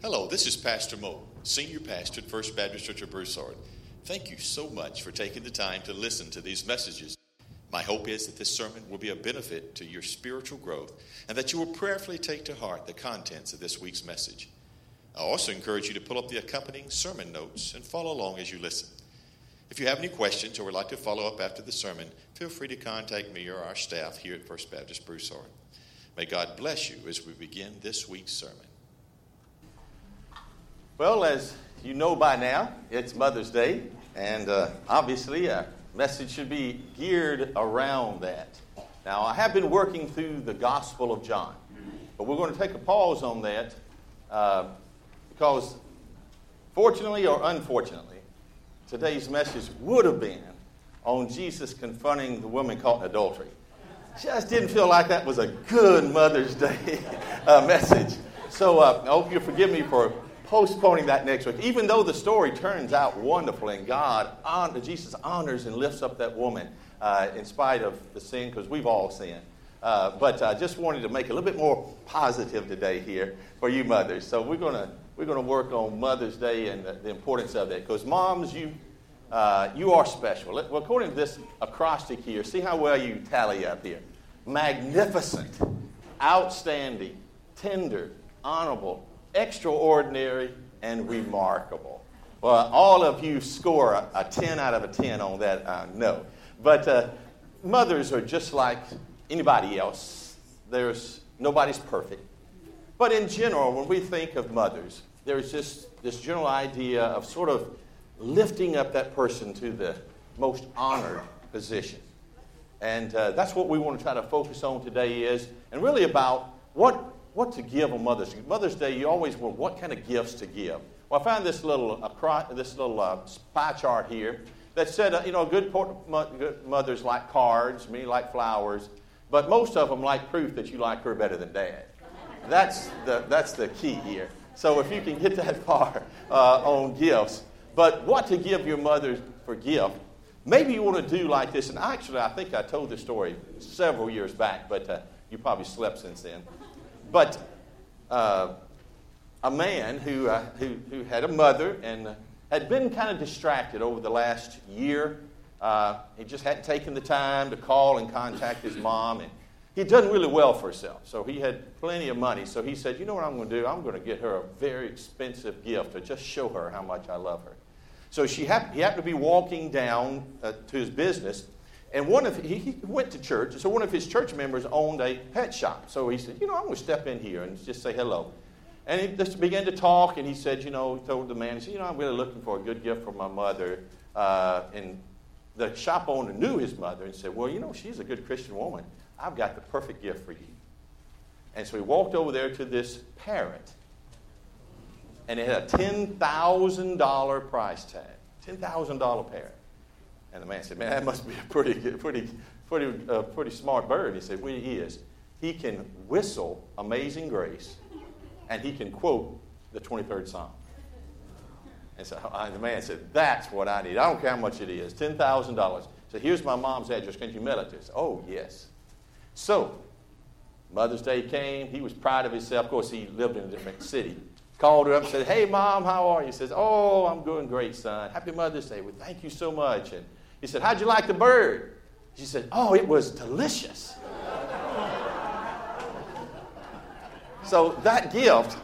Hello, this is Pastor Mo, Senior Pastor at First Baptist Church of Broussard. Thank you so much for taking the time to listen to these messages. My hope is that this sermon will be a benefit to your spiritual growth and that you will prayerfully take to heart the contents of this week's message. I also encourage you to pull up the accompanying sermon notes and follow along as you listen. If you have any questions or would like to follow up after the sermon, feel free to contact me or our staff here at First Baptist Broussard. May God bless you as we begin this week's sermon. Well, as you know by now, it's Mother's Day, and uh, obviously a message should be geared around that. Now, I have been working through the Gospel of John, but we're going to take a pause on that uh, because, fortunately or unfortunately, today's message would have been on Jesus confronting the woman caught in adultery. Just didn't feel like that was a good Mother's Day uh, message. So uh, I hope you forgive me for postponing that next week. Even though the story turns out wonderful and God, Jesus honors and lifts up that woman uh, in spite of the sin, because we've all sinned. Uh, but I just wanted to make it a little bit more positive today here for you mothers. So we're going to we're to work on Mother's Day and the, the importance of that. Because moms, you uh, you are special. Well, according to this acrostic here, see how well you tally up here. Magnificent, outstanding, tender, honorable, extraordinary, and remarkable. Well, all of you score a, a 10 out of a 10 on that, uh, no. But uh, mothers are just like anybody else. There's nobody's perfect. But in general, when we think of mothers, there's just this general idea of sort of lifting up that person to the most honored position. And uh, that's what we want to try to focus on today is, and really about what what to give on Mother's Day. Mother's Day, you always want what kind of gifts to give. Well, I found this little, uh, this little uh, pie chart here that said, uh, you know, good, good mothers like cards, me like flowers, but most of them like proof that you like her better than dad. That's the, that's the key here. So if you can get that far uh, on gifts, but what to give your mother for gift, maybe you want to do like this. And actually, I think I told this story several years back, but uh, you probably slept since then. But uh, a man who, uh, who, who had a mother and had been kind of distracted over the last year. Uh, he just hadn't taken the time to call and contact his mom. And he'd done really well for himself. So he had plenty of money. So he said, You know what I'm going to do? I'm going to get her a very expensive gift to just show her how much I love her. So she happened, he happened to be walking down uh, to his business and one of he, he went to church, so one of his church members owned a pet shop. So he said, you know, I'm going to step in here and just say hello. And he just began to talk, and he said, you know, he told the man, he said, you know, I'm really looking for a good gift for my mother. Uh, and the shop owner knew his mother and said, well, you know, she's a good Christian woman. I've got the perfect gift for you. And so he walked over there to this parrot, and it had a $10,000 price tag. $10,000 parrot. And the man said, Man, that must be a pretty, pretty, pretty, uh, pretty smart bird. He said, Well, he is. He can whistle Amazing Grace, and he can quote the 23rd Psalm. And so the man said, That's what I need. I don't care how much it is $10,000. So here's my mom's address. Can you mail it to us? Oh, yes. So, Mother's Day came. He was proud of himself. Of course, he lived in a different city. Called her up and said, Hey, mom, how are you? He says, Oh, I'm doing great, son. Happy Mother's Day. Well, thank you so much. And he said, How'd you like the bird? She said, Oh, it was delicious. so that gift,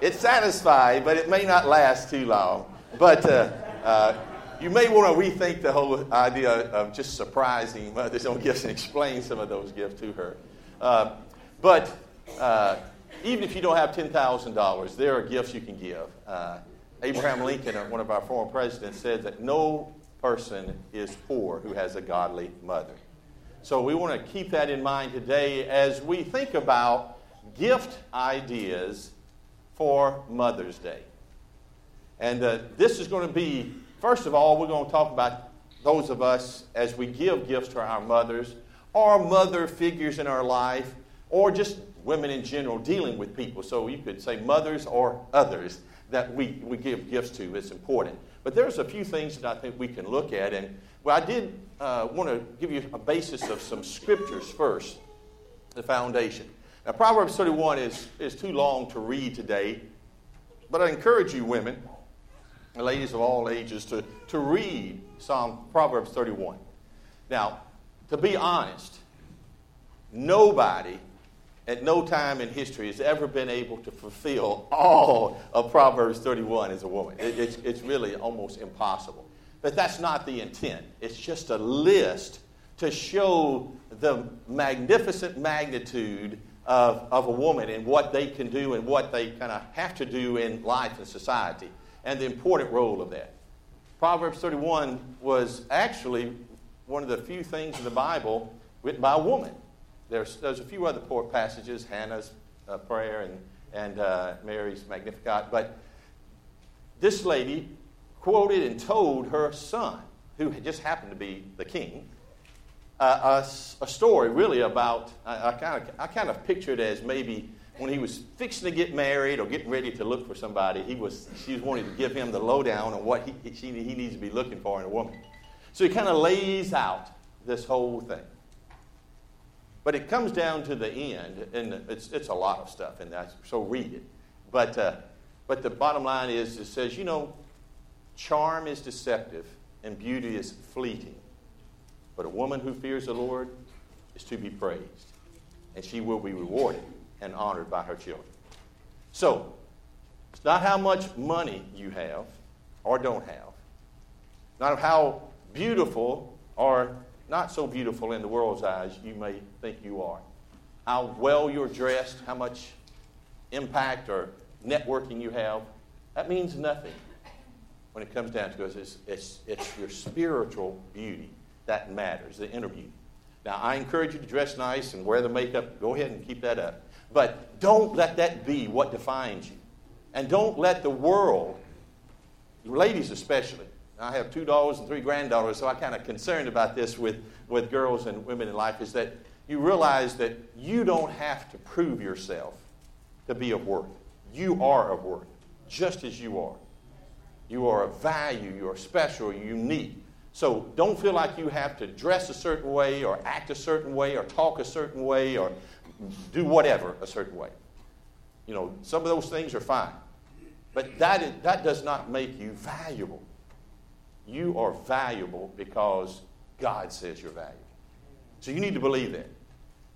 it satisfied, but it may not last too long. But uh, uh, you may want to rethink the whole idea of just surprising mothers on gifts and explain some of those gifts to her. Uh, but uh, even if you don't have $10,000, there are gifts you can give. Uh, Abraham Lincoln, one of our former presidents, said that no person is poor who has a godly mother. So we want to keep that in mind today as we think about gift ideas for Mother's Day. And uh, this is going to be, first of all, we're going to talk about those of us as we give gifts to our mothers, or mother figures in our life, or just women in general dealing with people. So you could say mothers or others that we, we give gifts to. It's important. But there's a few things that I think we can look at. And well, I did uh, want to give you a basis of some scriptures first, the foundation. Now, Proverbs 31 is, is too long to read today, but I encourage you, women, and ladies of all ages, to, to read Psalm Proverbs 31. Now, to be honest, nobody at no time in history has ever been able to fulfill all of Proverbs 31 as a woman. It, it's, it's really almost impossible. But that's not the intent. It's just a list to show the magnificent magnitude of, of a woman and what they can do and what they kind of have to do in life and society and the important role of that. Proverbs 31 was actually one of the few things in the Bible written by a woman. There's, there's a few other poor passages, Hannah's uh, prayer and, and uh, Mary's Magnificat, but this lady quoted and told her son, who had just happened to be the king, uh, a, a, story really about, I, kind of I kind of pictured as maybe when he was fixing to get married or getting ready to look for somebody, he was, she was wanting to give him the lowdown on what he, he needs to be looking for in a woman. So he kind of lays out this whole thing. But it comes down to the end, and it's, it's a lot of stuff in that, so read it. But, uh, but the bottom line is it says, you know, charm is deceptive and beauty is fleeting. But a woman who fears the Lord is to be praised, and she will be rewarded and honored by her children. So, it's not how much money you have or don't have, not how beautiful or not so beautiful in the world's eyes you may think you are, how well you're dressed, how much impact or networking you have. That means nothing when it comes down to it. It's, it's, it's your spiritual beauty that matters, the inner beauty. Now, I encourage you to dress nice and wear the makeup. Go ahead and keep that up. But don't let that be what defines you. And don't let the world, ladies especially, I have two daughters and three granddaughters, so I'm kind of concerned about this with, with girls and women in life, is that you realize that you don't have to prove yourself to be of worth. You are of worth, just as you are. You are of value, you are special, unique. So don't feel like you have to dress a certain way or act a certain way or talk a certain way or do whatever a certain way. You know, some of those things are fine. But that, is, that does not make you valuable. You are valuable because God says you're valuable. So you need to believe that.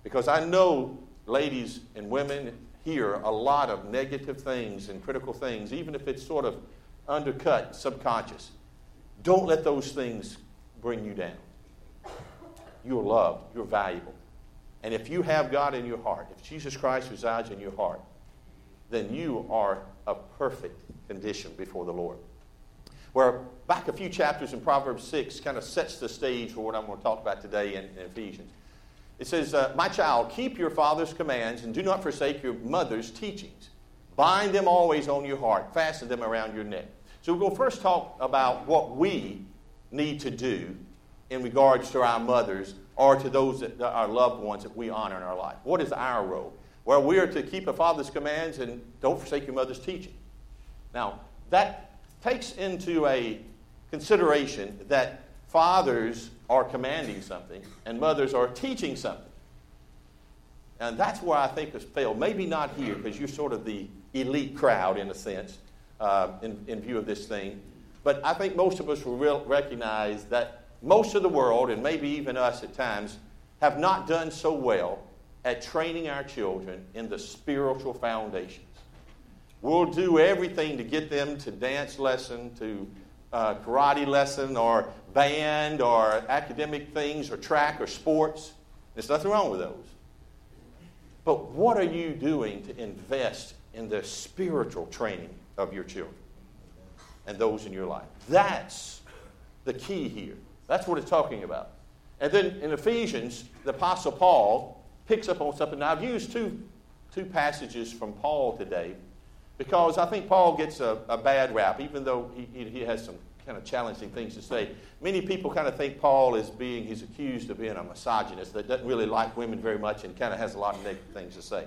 Because I know ladies and women hear a lot of negative things and critical things, even if it's sort of undercut, subconscious. Don't let those things bring you down. You're loved, you're valuable. And if you have God in your heart, if Jesus Christ resides in your heart, then you are a perfect condition before the Lord. Where back a few chapters in Proverbs 6 kind of sets the stage for what I'm going to talk about today in, in Ephesians. It says, uh, My child, keep your father's commands and do not forsake your mother's teachings. Bind them always on your heart, fasten them around your neck. So we're going to first talk about what we need to do in regards to our mothers or to those that our loved ones that we honor in our life. What is our role? Well, we are to keep a father's commands and don't forsake your mother's teaching. Now, that takes into a consideration that fathers are commanding something and mothers are teaching something. And that's where I think has failed. Maybe not here, because you're sort of the elite crowd in a sense uh, in, in view of this thing. But I think most of us will real, recognize that most of the world, and maybe even us at times, have not done so well at training our children in the spiritual foundations. We'll do everything to get them to dance lesson, to uh, karate lesson, or band, or academic things, or track, or sports. There's nothing wrong with those. But what are you doing to invest in the spiritual training of your children and those in your life. That's the key here. That's what it's talking about. And then in Ephesians, the Apostle Paul picks up on something. Now, I've used two, two passages from Paul today because I think Paul gets a, a bad rap, even though he, he has some kind of challenging things to say. Many people kind of think Paul is being, he's accused of being a misogynist that doesn't really like women very much and kind of has a lot of negative things to say.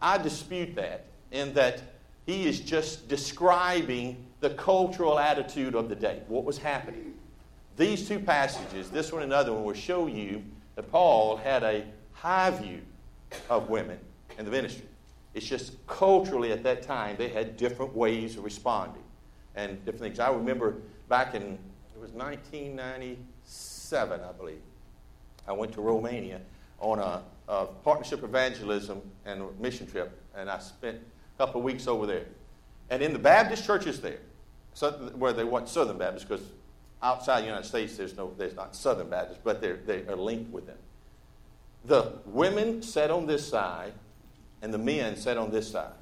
I dispute that in that he is just describing the cultural attitude of the day, what was happening. These two passages, this one and another one, will show you that Paul had a high view of women in the ministry. It's just culturally at that time, they had different ways of responding and different things. I remember back in, it was 1997, I believe. I went to Romania on a, a partnership evangelism and mission trip, and I spent a couple of weeks over there. And in the Baptist churches there, where they want Southern Baptists, because outside the United States there's no there's not Southern Baptists, but they're, they are linked with them. The women sat on this side, and the men sat on this side.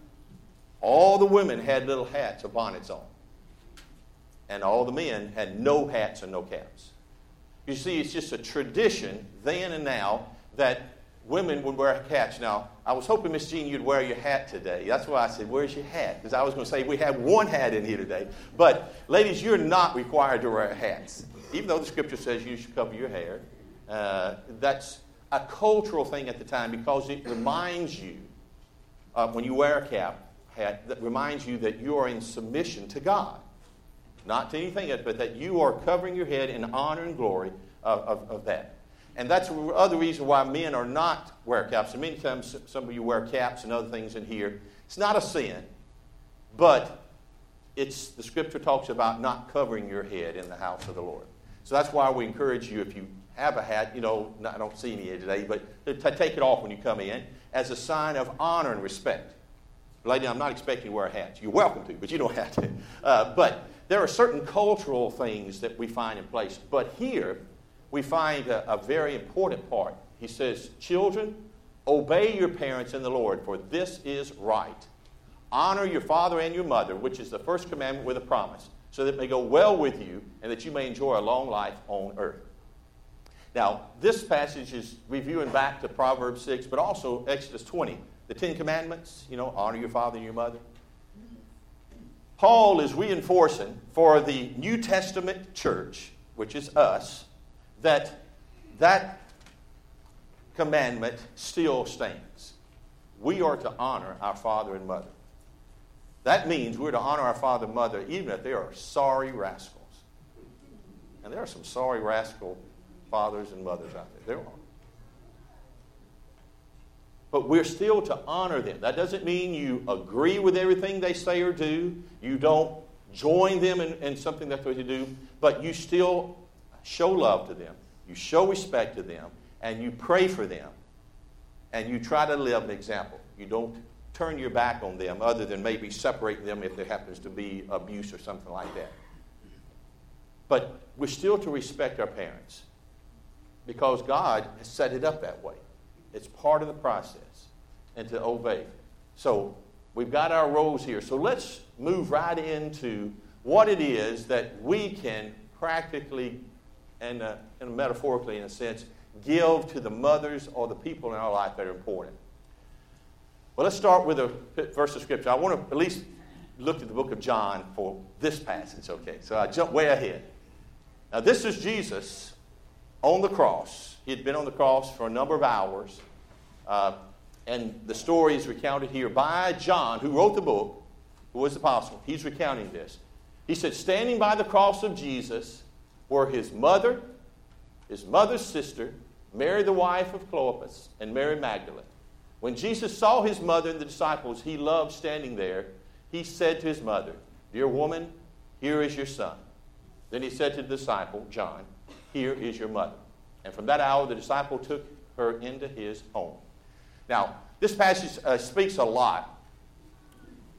All the women had little hats or bonnets on, and all the men had no hats and no caps. You see, it's just a tradition then and now that women would wear hats. Now, I was hoping, Miss Jean, you'd wear your hat today. That's why I said, Where's your hat? Because I was going to say, We have one hat in here today. But, ladies, you're not required to wear hats. Even though the scripture says you should cover your hair, uh, that's a cultural thing at the time because it reminds you, uh, when you wear a cap, hat, that reminds you that you are in submission to God. Not to anything else, but that you are covering your head in honor and glory of, of, of that. And that's the other reason why men are not wear caps. And many times some of you wear caps and other things in here. It's not a sin, but it's the scripture talks about not covering your head in the house of the Lord. So that's why we encourage you if you have a hat, you know, I don't see any today, but to take it off when you come in as a sign of honor and respect. Lady, I'm not expecting you to wear a hat. You're welcome to, but you don't have to. Uh, but there are certain cultural things that we find in place. But here, we find a, a very important part. He says, Children, obey your parents in the Lord, for this is right. Honor your father and your mother, which is the first commandment with a promise, so that it may go well with you and that you may enjoy a long life on earth. Now, this passage is reviewing back to Proverbs 6, but also Exodus 20, the Ten Commandments, you know, honor your father and your mother. Paul is reinforcing for the New Testament church, which is us, that that commandment still stands. We are to honor our father and mother. That means we're to honor our father and mother even if they are sorry rascals. And there are some sorry rascal fathers and mothers out there. There are. But we're still to honor them. That doesn't mean you agree with everything they say or do. You don't join them in, in something that they do, but you still show love to them, you show respect to them, and you pray for them, and you try to live an example. You don't turn your back on them other than maybe separating them if there happens to be abuse or something like that. But we're still to respect our parents because God has set it up that way. It's part of the process and to obey. So we've got our roles here. So let's move right into what it is that we can practically and, uh, and metaphorically, in a sense, give to the mothers or the people in our life that are important. Well, let's start with a verse of scripture. I want to at least look at the book of John for this passage, okay? So I jump way ahead. Now, this is Jesus on the cross. He had been on the cross for a number of hours. Uh, and the story is recounted here by John, who wrote the book, who was the apostle. He's recounting this. He said, Standing by the cross of Jesus, were his mother, his mother's sister, Mary, the wife of Clopas, and Mary Magdalene. When Jesus saw his mother and the disciples he loved standing there, he said to his mother, Dear woman, here is your son. Then he said to the disciple, John, Here is your mother. And from that hour, the disciple took her into his home. Now, this passage uh, speaks a lot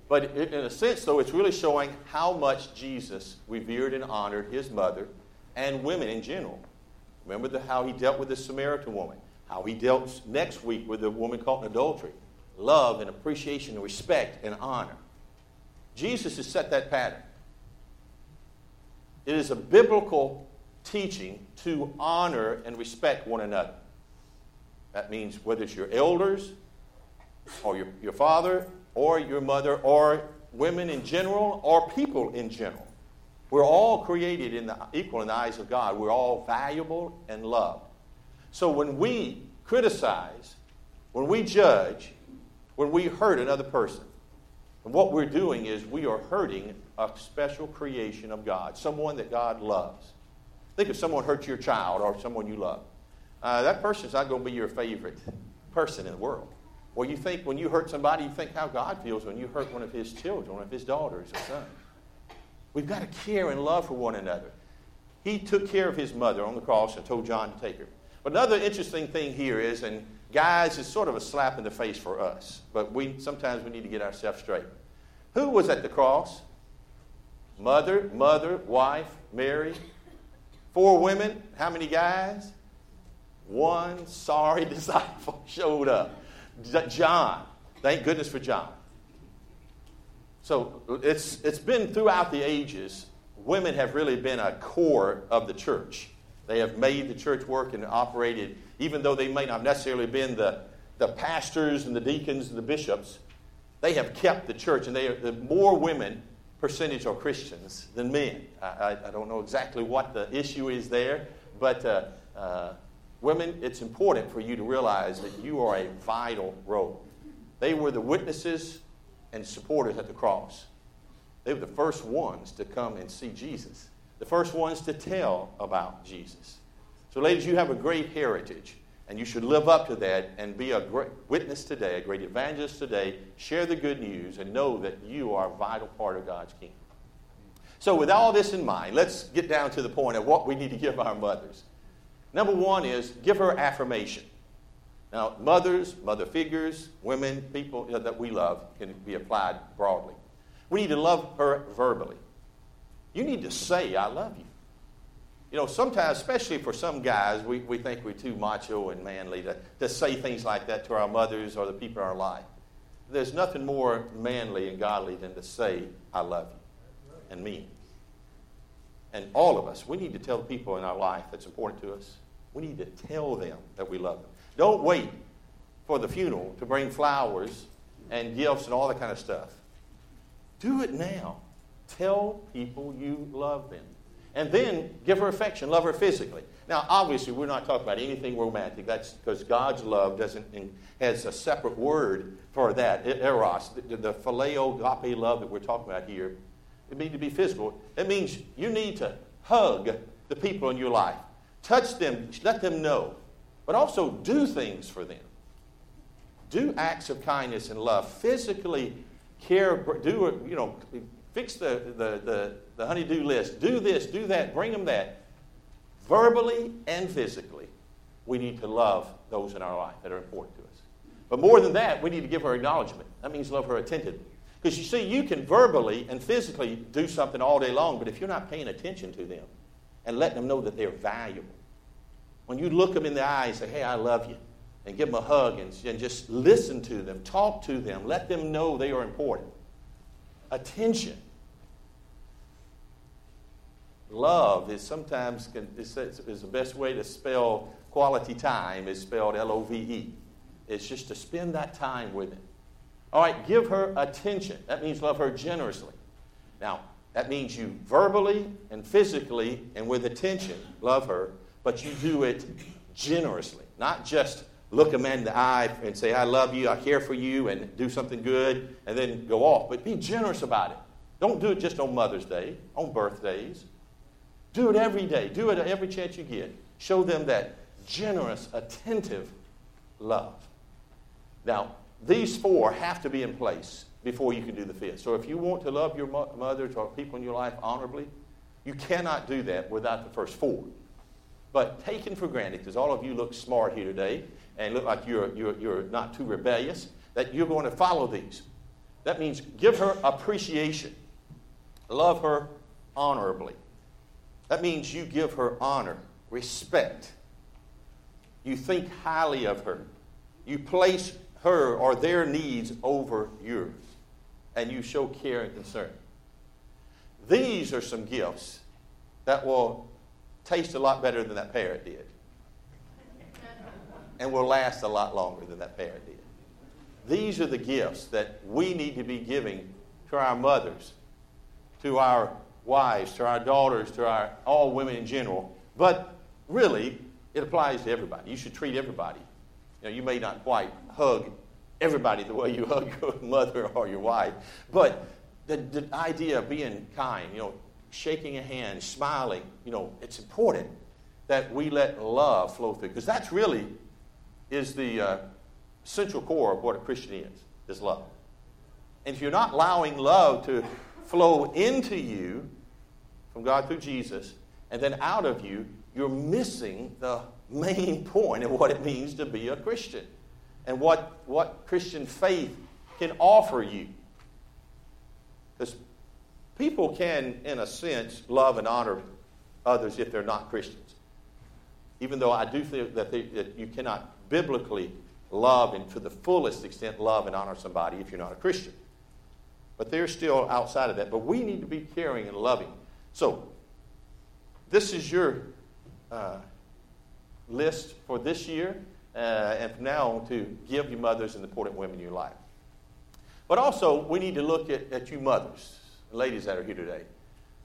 but in a sense, though, it's really showing how much Jesus revered and honored his mother and women in general. Remember the, how he dealt with the Samaritan woman, how he dealt next week with the woman caught in adultery. Love and appreciation and respect and honor. Jesus has set that pattern. It is a biblical teaching to honor and respect one another. That means whether it's your elders or your, your father or your mother or women in general or people in general. We're all created in the, equal in the eyes of God. We're all valuable and loved. So when we criticize, when we judge, when we hurt another person, and what we're doing is we are hurting a special creation of God, someone that God loves. Think if someone hurts your child or someone you love. Uh, that person's not going to be your favorite person in the world. Well, you think when you hurt somebody, you think how God feels when you hurt one of his children, one of his daughters or sons. We've got to care and love for one another. He took care of his mother on the cross and told John to take her. But another interesting thing here is, and guys, it's sort of a slap in the face for us, but we sometimes we need to get ourselves straight. Who was at the cross? Mother, mother, wife, Mary. Four women. How many guys? One sorry disciple showed up. John. Thank goodness for John. So it's, it's been throughout the ages, women have really been a core of the church. They have made the church work and operated, even though they may not necessarily been the, the pastors and the deacons and the bishops, they have kept the church. And they the more women percentage are Christians than men. I, I, I, don't know exactly what the issue is there, but uh, uh, women, it's important for you to realize that you are a vital role. They were the witnesses and supporters at the cross. They were the first ones to come and see Jesus, the first ones to tell about Jesus. So, ladies, you have a great heritage, and you should live up to that and be a great witness today, a great evangelist today. Share the good news and know that you are a vital part of God's kingdom. So, with all this in mind, let's get down to the point of what we need to give our mothers. Number one is give her affirmation. Now, mothers, mother figures, women, people that we love can be applied broadly. We need to love her verbally. You need to say, I love you. You know, sometimes, especially for some guys, we, we think we're too macho and manly to, to say things like that to our mothers or the people in our life. There's nothing more manly and godly than to say, I love you, and mean. And all of us, we need to tell the people in our life that's important to us, we need to tell them that we love them. Don't wait for the funeral to bring flowers and gifts and all that kind of stuff. Do it now. Tell people you love them. And then give her affection, love her physically. Now, obviously, we're not talking about anything romantic. That's because God's love doesn't has a separate word for that. Eros, the, the phileo agape love that we're talking about here, it means to be physical. It means you need to hug the people in your life, touch them, let them know but also do things for them. Do acts of kindness and love. Physically care, do, you know, fix the, the, the, the honey-do list. Do this, do that, bring them that. Verbally and physically, we need to love those in our life that are important to us. But more than that, we need to give her acknowledgement. That means love her attentively. Because you see, you can verbally and physically do something all day long, but if you're not paying attention to them and letting them know that they're valuable, when you look them in the eye and say, hey, I love you, and give them a hug and, and just listen to them, talk to them, let them know they are important. Attention. Love is sometimes is, is the best way to spell quality time is spelled L-O-V-E. It's just to spend that time with them. All right, give her attention. That means love her generously. Now, that means you verbally and physically and with attention love her but you do it generously, not just look a man in the eye and say, I love you, I care for you, and do something good, and then go off. But be generous about it. Don't do it just on Mother's Day, on birthdays. Do it every day. Do it every chance you get. Show them that generous, attentive love. Now, these four have to be in place before you can do the fifth. So if you want to love your mother or people in your life honorably, you cannot do that without the first four but taken for granted, because all of you look smart here today and look like you're, you're, you're not too rebellious, that you're going to follow these. That means give her appreciation, love her honorably. That means you give her honor, respect. You think highly of her. You place her or their needs over yours. And you show care and concern. These are some gifts that will taste a lot better than that parrot did. And will last a lot longer than that parrot did. These are the gifts that we need to be giving to our mothers, to our wives, to our daughters, to our all women in general. But really, it applies to everybody. You should treat everybody. You know, you may not quite hug everybody the way you hug your mother or your wife, but the, the idea of being kind, you know, shaking a hand, smiling. You know, it's important that we let love flow through because that's really is the uh, central core of what a Christian is, is love. And if you're not allowing love to flow into you from God through Jesus and then out of you, you're missing the main point of what it means to be a Christian and what, what Christian faith can offer you. Because people can, in a sense, love and honor others if they're not Christians. Even though I do think that, they, that you cannot biblically love and to the fullest extent love and honor somebody if you're not a Christian. But they're still outside of that. But we need to be caring and loving. So, this is your uh, list for this year uh, and from now on to give your mothers and important women in your life. But also, we need to look at, at you mothers, ladies that are here today.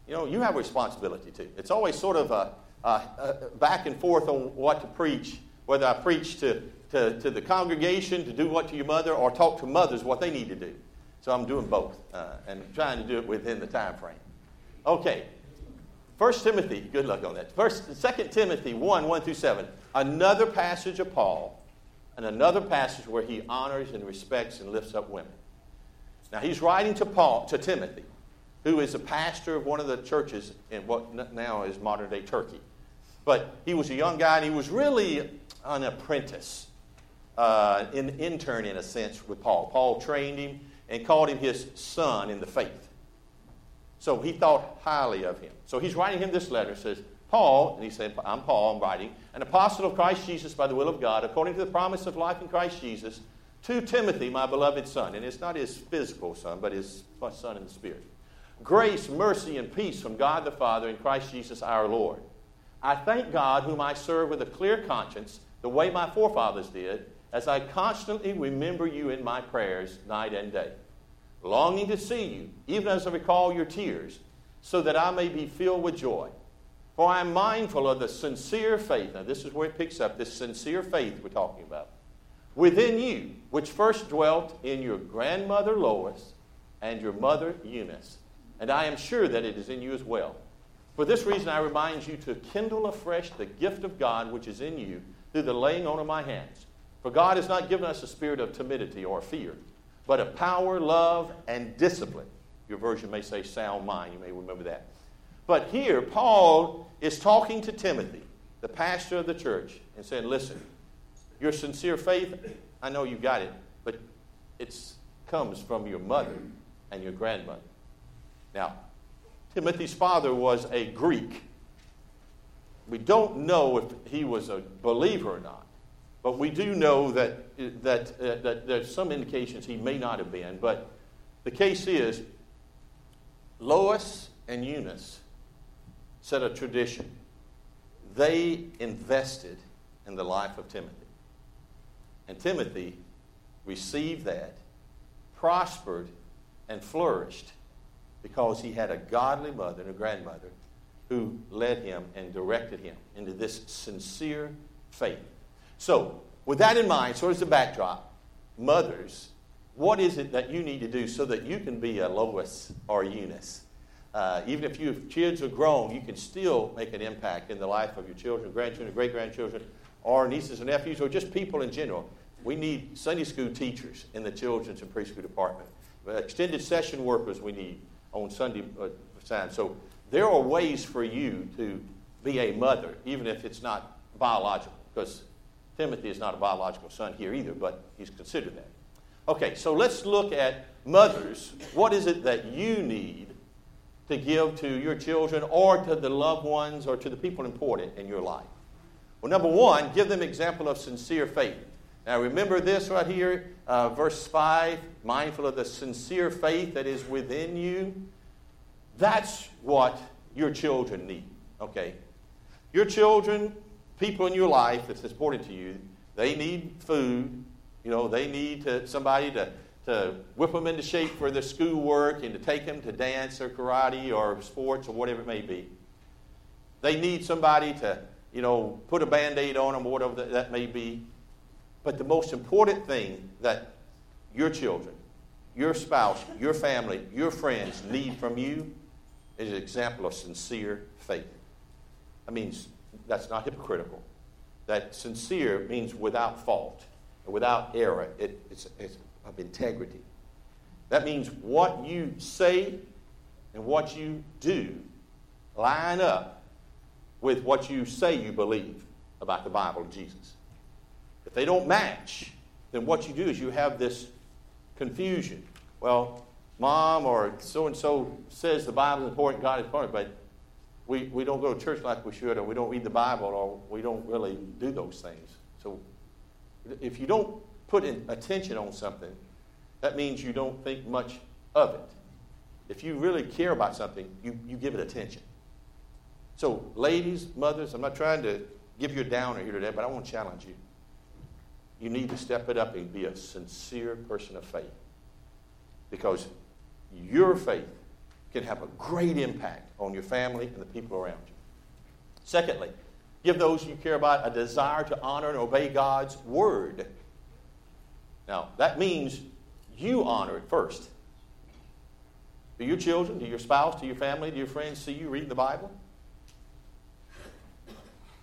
You know, you have a responsibility too. It's always sort of a, a, a back and forth on what to preach, whether I preach to, to, to, the congregation to do what to your mother or talk to mothers what they need to do. So I'm doing both uh, and trying to do it within the time frame. Okay. First Timothy, good luck on that. First, Second Timothy 1, 1 through 7. Another passage of Paul and another passage where he honors and respects and lifts up women. Now he's writing to Paul, to Timothy, who is a pastor of one of the churches in what now is modern day Turkey. But he was a young guy and he was really an apprentice, uh, an intern in a sense with Paul. Paul trained him and called him his son in the faith. So he thought highly of him. So he's writing him this letter. Says, Paul, and he said, I'm Paul, I'm writing, an apostle of Christ Jesus by the will of God, according to the promise of life in Christ Jesus, to Timothy, my beloved son. And it's not his physical son, but his son in the Spirit. Grace, mercy, and peace from God the Father and Christ Jesus our Lord. I thank God, whom I serve with a clear conscience, the way my forefathers did, as I constantly remember you in my prayers night and day, longing to see you, even as I recall your tears, so that I may be filled with joy. For I am mindful of the sincere faith. Now, this is where it picks up this sincere faith we're talking about within you, which first dwelt in your grandmother Lois and your mother Eunice. And I am sure that it is in you as well. For this reason, I remind you to kindle afresh the gift of God which is in you through the laying on of my hands. For God has not given us a spirit of timidity or fear, but of power, love, and discipline. Your version may say sound mind. You may remember that. But here, Paul is talking to Timothy, the pastor of the church, and saying, Listen, your sincere faith, I know you got it, but it comes from your mother and your grandmother. Now, Timothy's father was a Greek. We don't know if he was a believer or not, but we do know that, that, uh, that there's some indications he may not have been. But the case is, Lois and Eunice set a tradition. They invested in the life of Timothy. And Timothy received that, prospered, and flourished because he had a godly mother and a grandmother who led him and directed him into this sincere faith. So, with that in mind, so as the backdrop, mothers, what is it that you need to do so that you can be a Lois or a Eunice? Uh, even if your kids are grown, you can still make an impact in the life of your children, grandchildren, great grandchildren, or nieces and nephews, or just people in general. We need Sunday school teachers in the children's and preschool department. Extended session workers we need on Sunday uh, time. So there are ways for you to be a mother, even if it's not biological, because Timothy is not a biological son here either, but he's considered that. Okay, so let's look at mothers. What is it that you need to give to your children or to the loved ones or to the people important in your life? Well, number one, give them example of sincere faith. Now, remember this right here, uh, verse 5 mindful of the sincere faith that is within you. That's what your children need, okay? Your children, people in your life that's important to you, they need food. You know, they need to, somebody to, to whip them into shape for their schoolwork and to take them to dance or karate or sports or whatever it may be. They need somebody to, you know, put a band aid on them or whatever that, may be. But the most important thing that your children, your spouse, your family, your friends need from you is an example of sincere faith. That means that's not hypocritical. That sincere means without fault. without error. It, it's, it's of integrity. That means what you say and what you do line up with what you say you believe about the Bible and Jesus. If they don't match, then what you do is you have this confusion. Well, mom or so and so says the Bible is important, God is important, but we, we don't go to church like we should, or we don't read the Bible, or we don't really do those things. So if you don't put attention on something, that means you don't think much of it. If you really care about something, you, you give it attention. So, ladies, mothers, I'm not trying to give you a downer here today, but I want to challenge you. You need to step it up and be a sincere person of faith. Because your faith can have a great impact on your family and the people around you. Secondly, give those you care about a desire to honor and obey God's word. Now, that means you honor it first. Do your children, do your spouse, do your family, do your friends see you reading the Bible?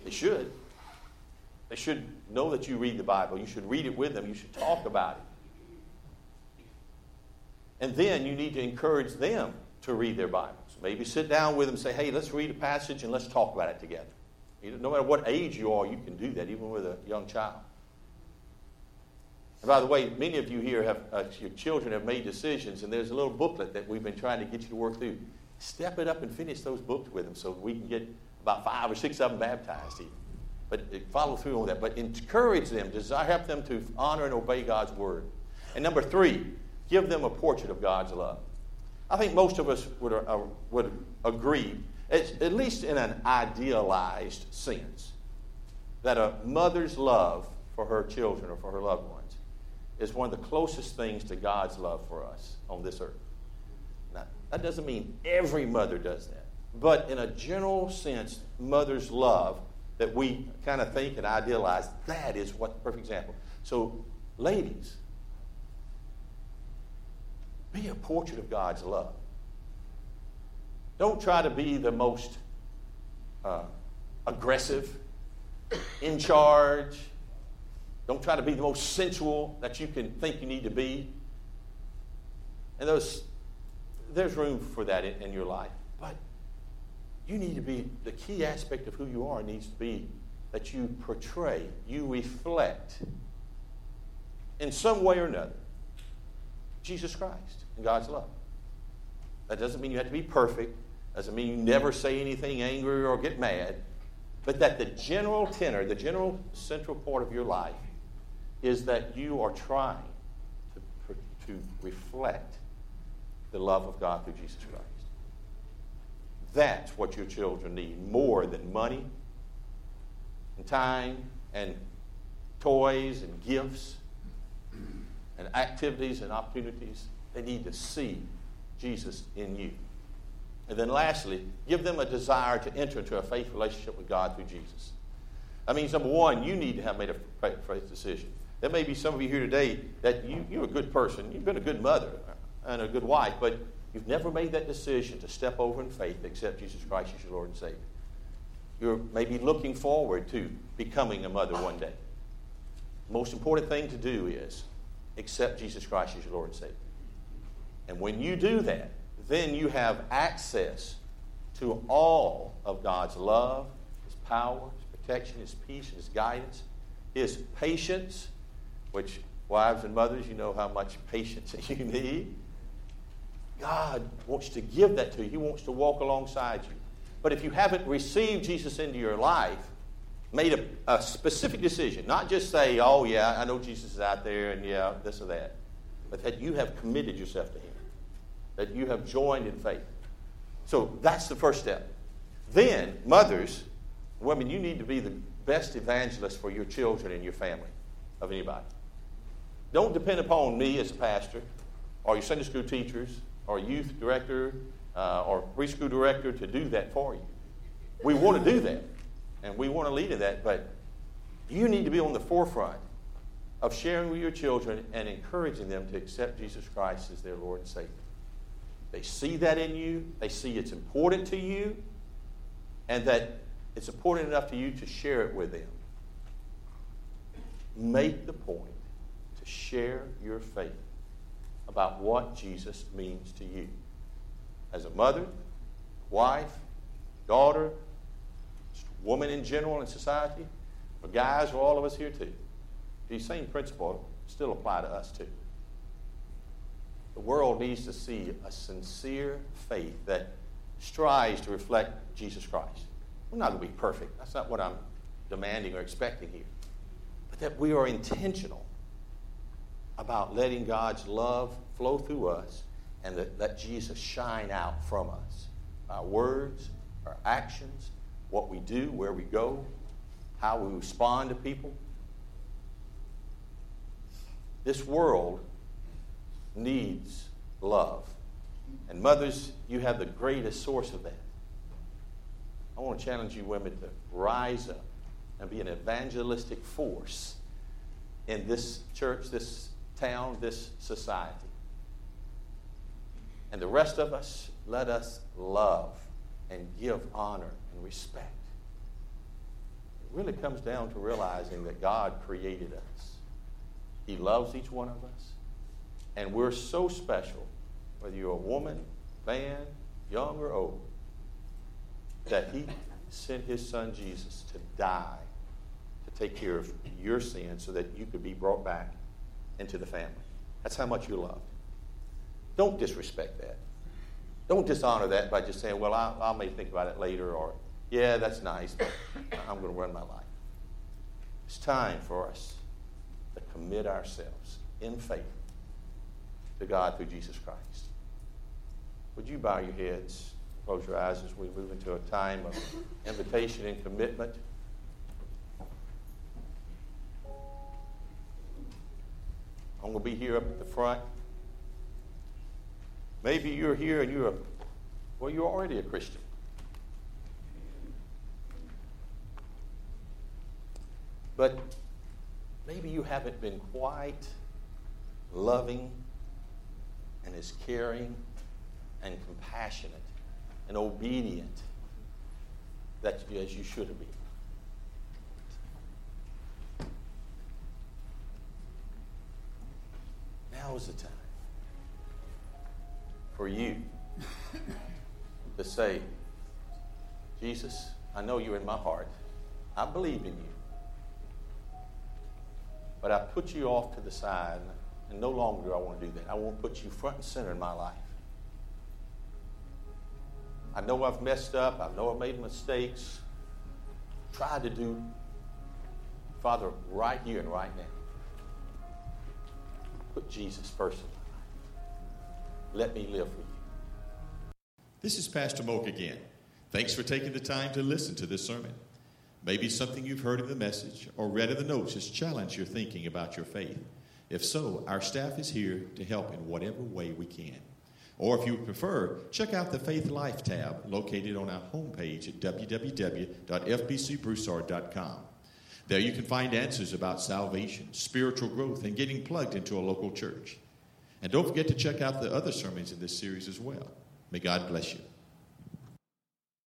They should. They should know that you read the Bible. You should read it with them. You should talk about it. And then you need to encourage them to read their Bibles. Maybe sit down with them and say, hey, let's read a passage and let's talk about it together. no matter what age you are, you can do that, even with a young child. And by the way, many of you here have, uh, your children have made decisions, and there's a little booklet that we've been trying to get you to work through. Step it up and finish those books with them so we can get about five or six of them baptized even. But uh, follow through on that. But encourage them, desire, help them to honor and obey God's word. And number three, give them a portrait of God's love. I think most of us would, uh, would agree, at least in an idealized sense, that a mother's love for her children or for her loved ones is one of the closest things to God's love for us on this earth. Now, that doesn't mean every mother does that, but in a general sense, mother's love that we kind of think and idealize, that is what the perfect example. So, ladies, be a portrait of God's love. Don't try to be the most uh, aggressive, in charge, don't try to be the most sensual that you can think you need to be. And those, there's room for that in, in your life. But you need to be, the key aspect of who you are needs to be that you portray, you reflect in some way or another Jesus Christ and God's love. That doesn't mean you have to be perfect, doesn't mean you never say anything angry or get mad, but that the general tenor, the general central part of your life is that you are trying to, to reflect the love of God through Jesus Christ. That's what your children need more than money and time and toys and gifts and activities and opportunities. They need to see Jesus in you. And then lastly, give them a desire to enter into a faith relationship with God through Jesus. That means, number one, you need to have made a faith decision. There may be some of you here today that you, you're a good person, you've been a good mother and a good wife, but you've never made that decision to step over in faith, and accept Jesus Christ as your Lord and Savior. You're maybe looking forward to becoming a mother one day. The most important thing to do is accept Jesus Christ as your Lord and Savior. And when you do that, then you have access to all of God's love, His power, His protection, His peace, His guidance, His patience, which wives and mothers, you know how much patience you need. God wants to give that to you. He wants to walk alongside you. But if you haven't received Jesus into your life, made a, a, specific decision, not just say, oh, yeah, I know Jesus is out there and yeah, this or that, but that you have committed yourself to Him, that you have joined in faith. So that's the first step. Then, mothers, women, you need to be the best evangelist for your children and your family of anybody. Don't depend upon me as a pastor or your Sunday school teachers or youth director uh, or preschool director to do that for you. We want to do that and we want to lead in that, but you need to be on the forefront of sharing with your children and encouraging them to accept Jesus Christ as their Lord and Savior. They see that in you, they see it's important to you, and that it's important enough to you to share it with them. Make the point to share your faith about what Jesus means to you as a mother, wife, daughter, woman in general in society, for guys, for all of us here too. These same principles still apply to us too. The world needs to see a sincere faith that strives to reflect Jesus Christ. We're not going to be perfect. That's not what I'm demanding or expecting here. But that we are intentional about letting God's love flow through us and that let Jesus shine out from us. Our words, our actions, what we do, where we go, how we respond to people. This world needs love. And mothers, you have the greatest source of that. I want to challenge you women to rise up and be an evangelistic force in this church, this town, this society. And the rest of us, let us love and give honor and respect. It really comes down to realizing that God created us. He loves each one of us. And we're so special, whether you're a woman, man, young or old, that He sent His Son Jesus to die to take care of your sins so that you could be brought back into the family. That's how much you're loved. Don't disrespect that. Don't dishonor that by just saying, well, I, I may think about it later, or, yeah, that's nice, but I'm going to run my life. It's time for us to commit ourselves in faith to God through Jesus Christ. Would you bow your heads, close your eyes as we move into a time of invitation and commitment? I'm going to be here up at the front. Maybe you're here and you're well, you're already a Christian. But maybe you haven't been quite loving and as caring and compassionate and obedient that as you should have been. Now is the time for you to say, Jesus, I know you're in my heart. I believe in you. But I put you off to the side, and no longer do I want to do that. I want to put you front and center in my life. I know I've messed up. I know I've made mistakes. Try to do, Father, right here and right now. Put Jesus first let me live for you. This is Pastor Moak again. Thanks for taking the time to listen to this sermon. Maybe something you've heard in the message or read in the notes has challenged your thinking about your faith. If so, our staff is here to help in whatever way we can. Or if you prefer, check out the Faith Life tab located on our homepage at www.fbcbroussard.com. There you can find answers about salvation, spiritual growth, and getting plugged into a local church. And don't forget to check out the other sermons in this series as well. May God bless you.